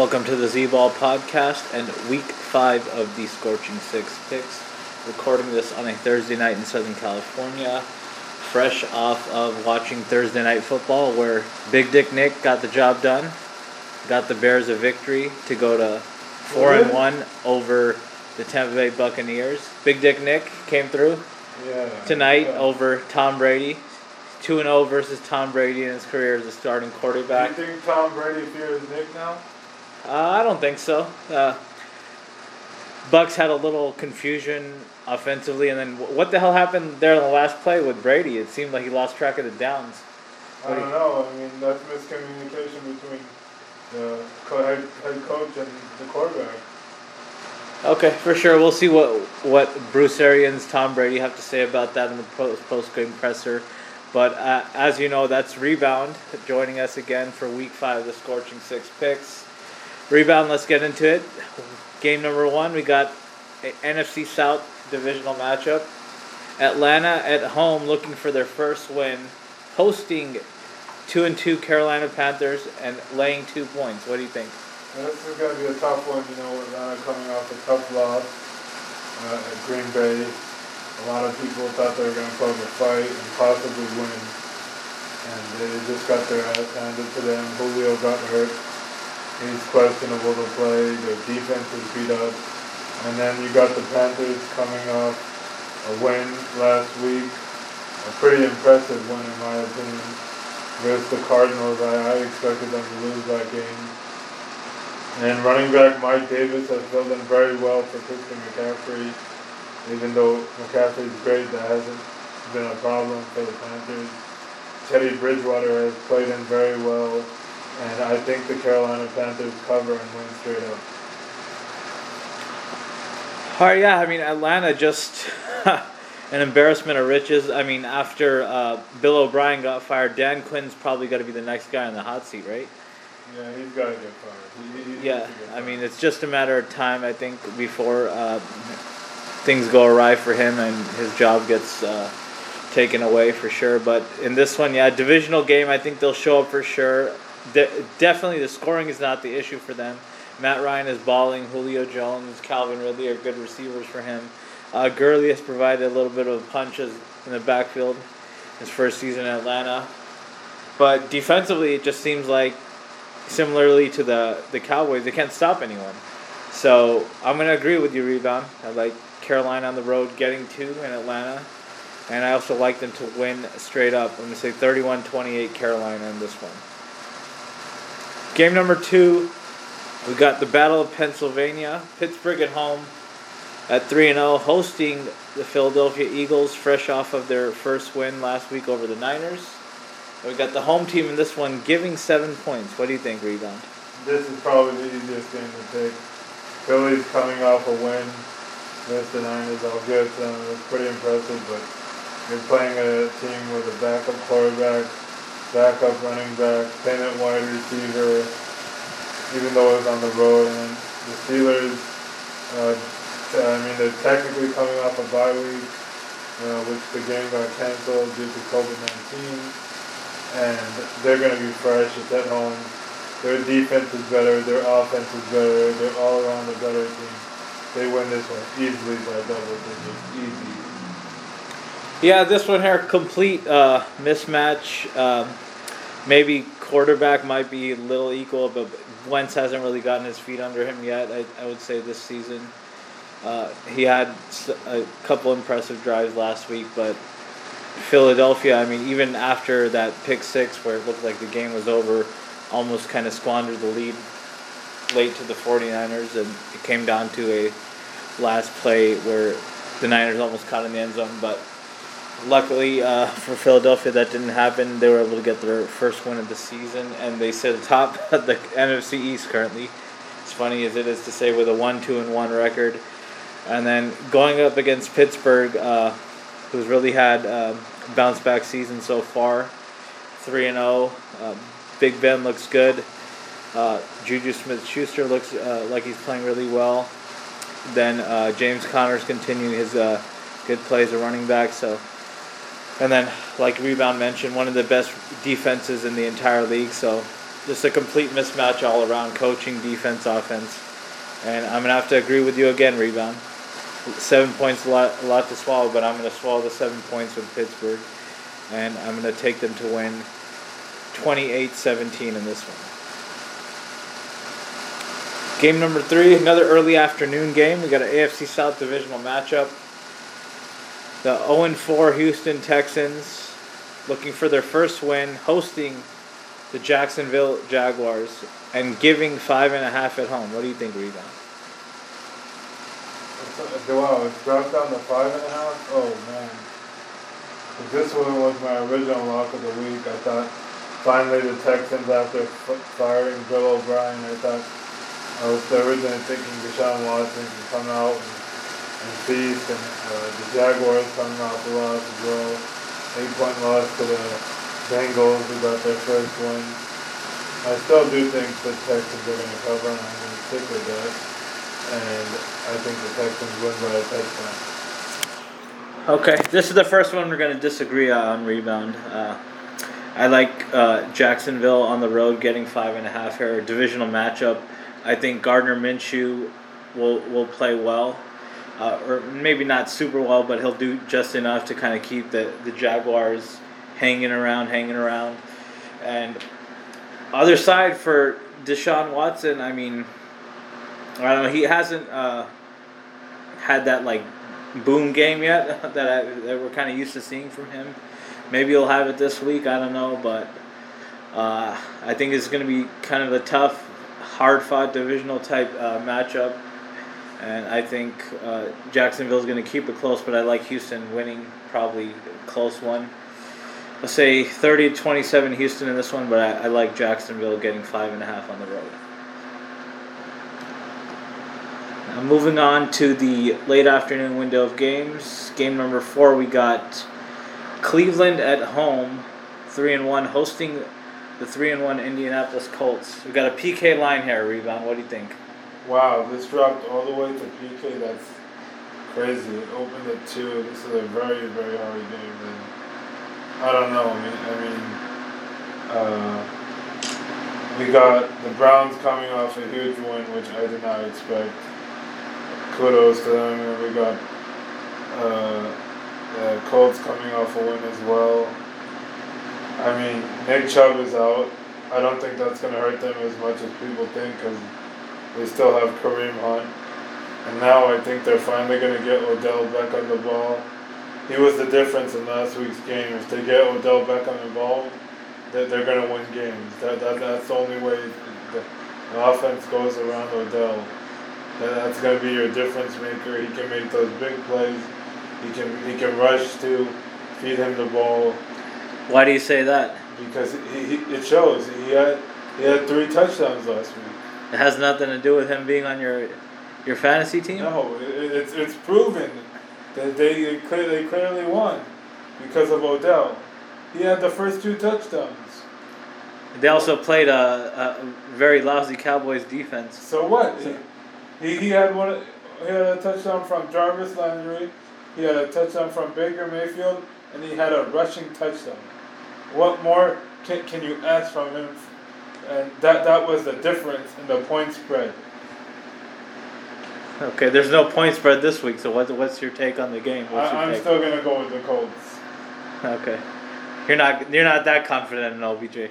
Welcome to the Z Ball podcast and week five of the Scorching Six picks. Recording this on a Thursday night in Southern California, fresh off of watching Thursday night football where Big Dick Nick got the job done, got the Bears a victory to go to four and one over the Tampa Bay Buccaneers. Big Dick Nick came through Yeah. tonight Yeah. over Tom Brady, two and zero versus Tom Brady in his career as a starting Do you quarterback. think Tom Brady fears Nick now? Uh, I don't think so. Uh, Bucks had a little confusion offensively, and then wh- what the hell happened there in the last play with Brady? It seemed like he lost track of the downs. I What do don't know. I mean, that's miscommunication between the co- head, head coach and the quarterback. Okay, for sure. We'll see what what Bruce Arians, Tom Brady have to say about that in the post post game presser. But uh, as you know, that's Rebound joining us again for Week Five of the Scorching Six picks. Rebound. Let's get into it. Game number one, we got NFC South divisional matchup. Atlanta at home, looking for their first win, hosting two and two Carolina Panthers and laying two points. What do you think? And this is going to be a tough one, you know, Atlanta coming off a tough loss uh, at Green Bay. A lot of people thought they were going to put up a fight and possibly win. And they just got their ass handed to them. Julio got hurt. He's questionable to play. Their defense is beat up. And then you got the Panthers coming off a win last week. A pretty impressive win in my opinion. Versus the Cardinals, I, I expected them to lose that game. And running back Mike Davis has filled in very well for Christian McCaffrey. Even though McCaffrey's great, that hasn't been a problem for the Panthers. Teddy Bridgewater has played in very well, and I think the Carolina Panthers cover and win straight up. All right, yeah, I mean Atlanta just an embarrassment of riches. I mean, after uh, Bill O'Brien got fired, Dan Quinn's probably got to be the next guy in the hot seat, right? Yeah, he's got to get fired. He, he Yeah, get I mean it's just a matter of time, I think, before uh, things go awry for him and his job gets uh, taken away for sure. But in this one, yeah, divisional game, I think they'll show up for sure. De- definitely, the scoring is not the issue for them. Matt Ryan is balling. Julio Jones, Calvin Ridley are good receivers for him. Uh, Gurley has provided a little bit of punches in the backfield his first season in Atlanta. But defensively, it just seems like similarly to the, the Cowboys, they can't stop anyone. So I'm going to agree with you, Rebound. I like Carolina on the road getting two in Atlanta. And I also like them to win straight up. I'm going to say 31 28 Carolina in this one. Game number two, we got the Battle of Pennsylvania. Pittsburgh at home at 3 0, hosting the Philadelphia Eagles, fresh off of their first win last week over the Niners. We got the home team in this one giving seven points. What do you think, Rebound? This is probably the easiest game to pick. Philly's coming off a win against the Niners. I'll give them. It's pretty impressive, but you're playing a team with a backup quarterback, backup running back, pennant wide receiver, even though it's on the road. And the Steelers, uh, I mean, they're technically coming off a bye week, uh, which the game got canceled due to COVID-19 and they're going to be fresh. It's at home. Their defense is better. Their offense is better. They're all around a better team. They win this one easily by double digits. Easy. Yeah, this one here, complete uh, mismatch. Um, maybe quarterback might be a little equal, but Wentz hasn't really gotten his feet under him yet. I, I would say this season. Uh, he had a couple impressive drives last week, but Philadelphia, I mean, even after that pick six where it looked like the game was over, almost kind of squandered the lead. late to the 49ers, and it came down to a last play where the Niners almost caught in the end zone. But luckily uh, for Philadelphia, that didn't happen. They were able to get their first win of the season, and they sit atop the NFC East currently. As funny as it is to say, with a one, two, and one record, and then going up against Pittsburgh, uh, who's really had a bounce back season so far, three and zero. Oh. Uh, Big Ben looks good. Uh, Juju Smith Schuster looks uh, like he's playing really well. Then uh, James Conner's continuing his uh, good plays at running back. So, and then like rebound mentioned, one of the best defenses in the entire league. So, just a complete mismatch all around, coaching, defense, offense. And I'm gonna have to agree with you again, rebound. Seven points, a lot, a lot to swallow, but I'm gonna swallow the seven points with Pittsburgh, and I'm gonna take them to win 28-17 in this one. Game number three, another early afternoon game. We got an AFC South divisional matchup. The 0-4 Houston Texans looking for their first win, hosting the Jacksonville Jaguars and giving five and a half at home. What do you think, Rebound? Wow, it's dropped down to five and a half? Oh, man. If this one was my original lock of the week, I thought finally the Texans, after firing Bill O'Brien, I thought I was originally thinking Deshaun Watson can come out and, and feast, and uh, the Jaguars coming off the loss as well. Eight point loss to the Bengals, who got their first win. I still do think the Texans are going to cover, and I'm going to stick with that. And I think the Texans win by a touchdown. Okay, this is the first one we're going to disagree on rebound. Uh, I like uh, Jacksonville on the road getting five and a half here. A divisional matchup. I think Gardner Minshew will will play well, uh, or maybe not super well, but he'll do just enough to kind of keep the, the Jaguars hanging around, hanging around. And other side for Deshaun Watson, I mean, I don't know, he hasn't uh, had that like boom game yet that I, that we're kind of used to seeing from him. Maybe he'll have it this week. I don't know, but uh, I think it's going to be kind of a tough hard fought divisional type uh, matchup. And I think uh, Jacksonville is going to keep it close, but I like Houston winning probably close one. Let's say 30 27 Houston in this one, but I, I like Jacksonville getting five and a half on the road. Now moving on to the late afternoon window of games. Game number four, we got Cleveland at home, three and one, hosting the three and one Indianapolis Colts. We got a PK line here, rebound. What do you think? Wow, this dropped all the way to PK. That's crazy. It opened at two. This is a very very hard game. I don't know. I mean, I mean, uh, we got the Browns coming off a huge win, which I did not expect. Kudos to them. And we got uh, the Colts coming off a win as well. I mean, Nick Chubb is out. I don't think that's going to hurt them as much as people think because they still have Kareem Hunt. And now I think they're finally going to get Odell back on the ball. He was the difference in last week's game. If they get Odell back on the ball, they're, they're going to win games. That, that That's the only way the, the offense goes around Odell. That, that's going to be your difference maker. He can make those big plays. He can he can rush to feed him the ball. Why do you say that? Because he, he, it shows. He had he had three touchdowns last week. It has nothing to do with him being on your your fantasy team. No, it, it's it's proven that they they clearly won because of Odell. He had the first two touchdowns. They also played a, a very lousy Cowboys defense. So what? He, he had one. He had a touchdown from Jarvis Landry. He had a touchdown from Baker Mayfield, and he had a rushing touchdown. What more can, can you ask from him? And that, that was the difference in the point spread. Okay, there's no point spread this week, so what, what's your take on the game? I, am still gonna go with the Colts. Okay, you're not you're not that confident in OBJ.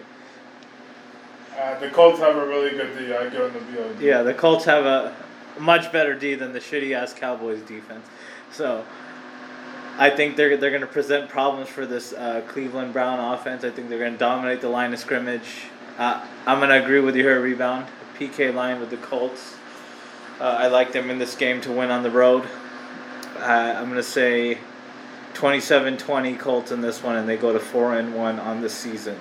Uh, the Colts have a really good D. I give them the BOD. Yeah, the Colts have a much better D than the shitty ass Cowboys defense. So I think they're they're going to present problems for this uh, Cleveland Brown offense. I think they're going to dominate the line of scrimmage. Uh, I'm going to agree with you here. Rebound PK line with the Colts. Uh, I like them in this game to win on the road. Uh, I'm going to say 27-20 Colts in this one, and they go to four and one on the season.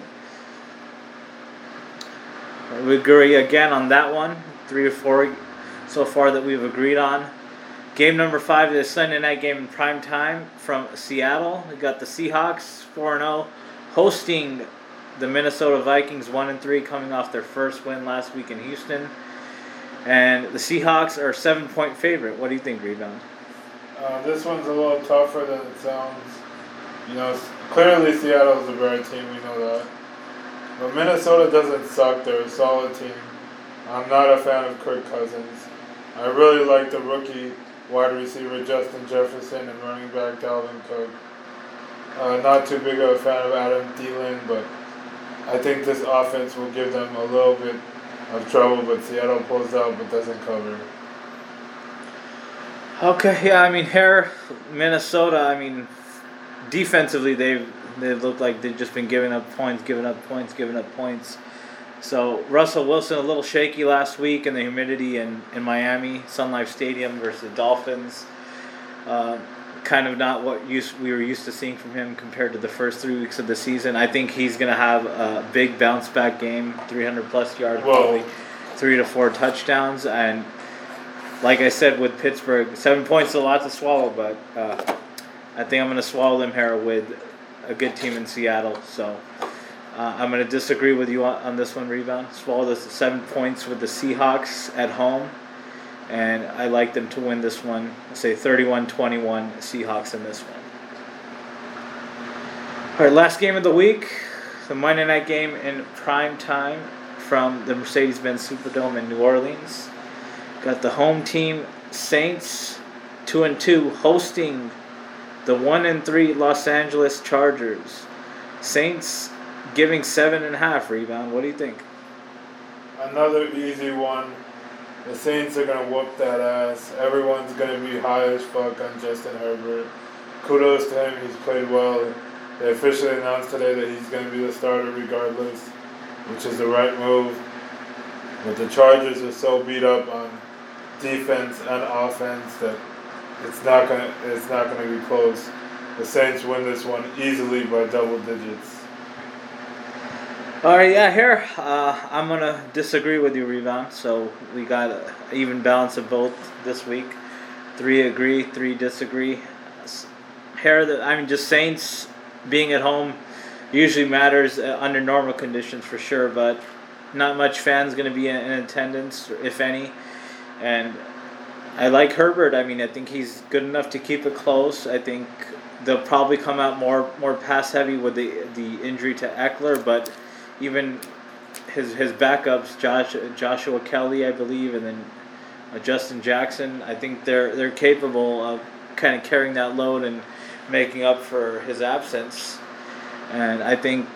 We agree again on that one. Three or four so far that we've agreed on. Game number five is Sunday night game in prime time from Seattle. We got the Seahawks 4 0 hosting the Minnesota Vikings 1 and 3 coming off their first win last week in Houston. And the Seahawks are seven point favorite. What do you think, Rebound? Uh, this one's a little tougher than it sounds. You know, clearly Seattle's a better team, we know that. But Minnesota doesn't suck, they're a solid team. I'm not a fan of Kirk Cousins. I really like the rookie wide receiver Justin Jefferson and running back Dalvin Cook. Uh, not too big of a fan of Adam Thielen, but I think this offense will give them a little bit of trouble. But Seattle pulls out but doesn't cover. Okay, yeah, I mean here, Minnesota. I mean, defensively they've they've looked like they've just been giving up points, giving up points, giving up points. So Russell Wilson a little shaky last week in the humidity in, in Miami, Sun Life Stadium versus the Dolphins. Uh, kind of not what used, we were used to seeing from him compared to the first three weeks of the season. I think he's going to have a big bounce back game, 300 plus yards, probably three to four touchdowns. And like I said with Pittsburgh, seven points is a lot to swallow, but uh, I think I'm going to swallow them here with a good team in Seattle. So. Uh, I'm going to disagree with you on, on this one, Rebound. Swallow the seven points with the Seahawks at home. And I like them to win this one. I say 31 21 Seahawks in this one. All right, last game of the week the Monday night game in prime time from the Mercedes Benz Superdome in New Orleans. Got the home team Saints 2 and 2 hosting the 1 and 3 Los Angeles Chargers. Saints giving seven and a half rebound. What do you think? Another easy one. The Saints are gonna whoop that ass. Everyone's gonna be high as fuck on Justin Herbert. Kudos to him. He's played well. They officially announced today that he's gonna be the starter regardless, which is the right move. But the Chargers are so beat up on defense and offense that it's not gonna it's not gonna be close. The Saints win this one easily by double digits. All right, yeah, here uh, I'm gonna disagree with you, rebound. So we got an even balance of both this week. Three agree, three disagree. Here, the, I mean, just Saints being at home usually matters uh, under normal conditions for sure, but not much fans to be in, in attendance, if any. And I like Herbert. I mean, I think he's good enough to keep it close. I think they'll probably come out more more pass heavy with the the injury to Ekeler, but even his his backups, Josh Joshua Kelly, I believe, and then uh, Justin Jackson. I think they're they're capable of kind of carrying that load and making up for his absence. And I think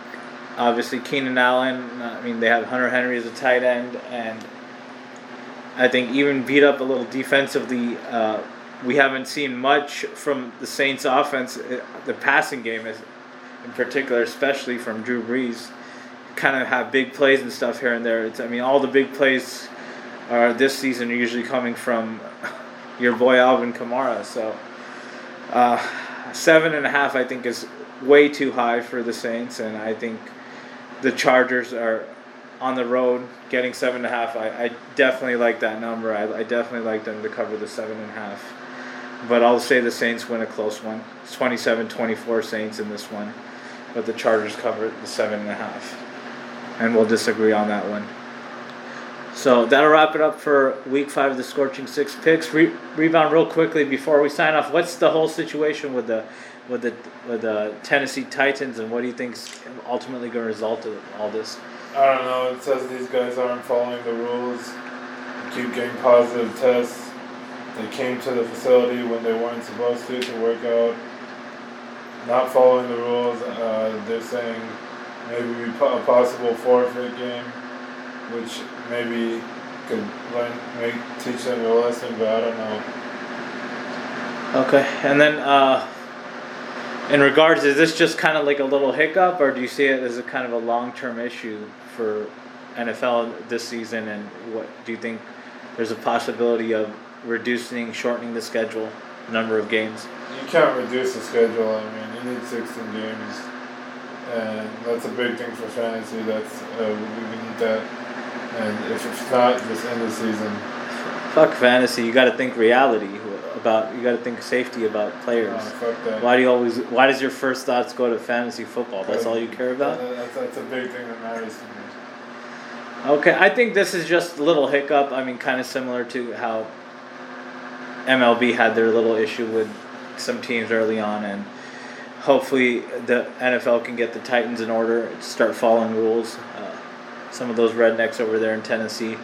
obviously Keenan Allen. I mean, they have Hunter Henry as a tight end, and I think even beat up a little defensively. Uh, we haven't seen much from the Saints' offense, uh, the passing game is, in particular, especially from Drew Brees kind of have big plays and stuff here and there. It's, I mean, all the big plays are this season are usually coming from your boy Alvin Kamara. So uh, seven and a half, I think, is way too high for the Saints, and I think the Chargers are on the road getting seven and a half. I, I definitely like that number. I, I definitely like them to cover the seven and a half. But I'll say the Saints win a close one. It's 27-24 Saints in this one, but the Chargers cover the seven and a half and we'll disagree on that one. So that'll wrap it up for week five of the Scorching Six picks. Re- rebound real quickly before we sign off. What's the whole situation with the with the with the Tennessee Titans, and what do you think's ultimately going to result of all this? I don't know. It says these guys aren't following the rules. Keep getting positive tests. They came to the facility when they weren't supposed to to work out. Not following the rules. Uh, they're saying maybe a possible forfeit game, which maybe could learn, make teach them a lesson, but I don't know. Okay, and then uh, in regards, is this just kind of like a little hiccup, or do you see it as a kind of a long term issue for NFL this season, and what do you think? There's a possibility of reducing, shortening the schedule, number of games. You can't reduce the schedule. I mean, you need 16 games, and that's a big thing for fantasy. That's uh, we need that. And if it's not, just end the season. Fuck fantasy. You got to think reality about. You got to think safety about players. Uh, that. Why do you always? Why does your first thoughts go to fantasy football? That's all you care about. That's, that's a big thing that matters to me. Okay, I think this is just a little hiccup. I mean, kind of similar to how MLB had their little issue with some teams early on, and hopefully the NFL can get the Titans in order, start following rules. Uh, some of those rednecks over there in Tennessee.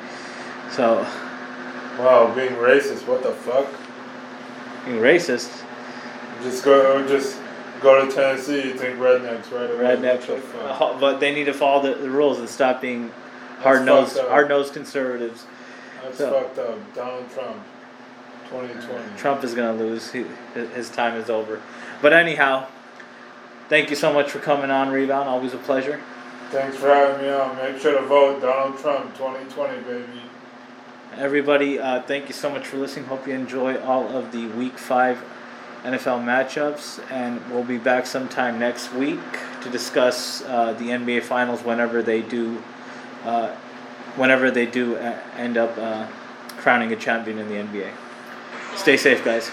So, Wow, being racist. What the fuck? being racist, Just go, just go to Tennessee. You think rednecks right away? rednecks, What the fuck? uh, but they need to follow the, the rules and stop being hard nosed, hard nosed conservatives. That's so- fucked up. Donald Trump, 2020. Trump is going to lose. He, his time is over. But anyhow, thank you so much for coming on, Rebound. Always a pleasure. Thanks for having me on. Make sure to vote Donald Trump 2020, baby. Everybody, uh, thank you so much for listening. Hope you enjoy all of the Week 5 NFL matchups. And we'll be back sometime next week to discuss uh, the NBA Finals whenever they do. Uh, whenever they do uh, end up uh, crowning a champion in the NBA. Stay safe, guys.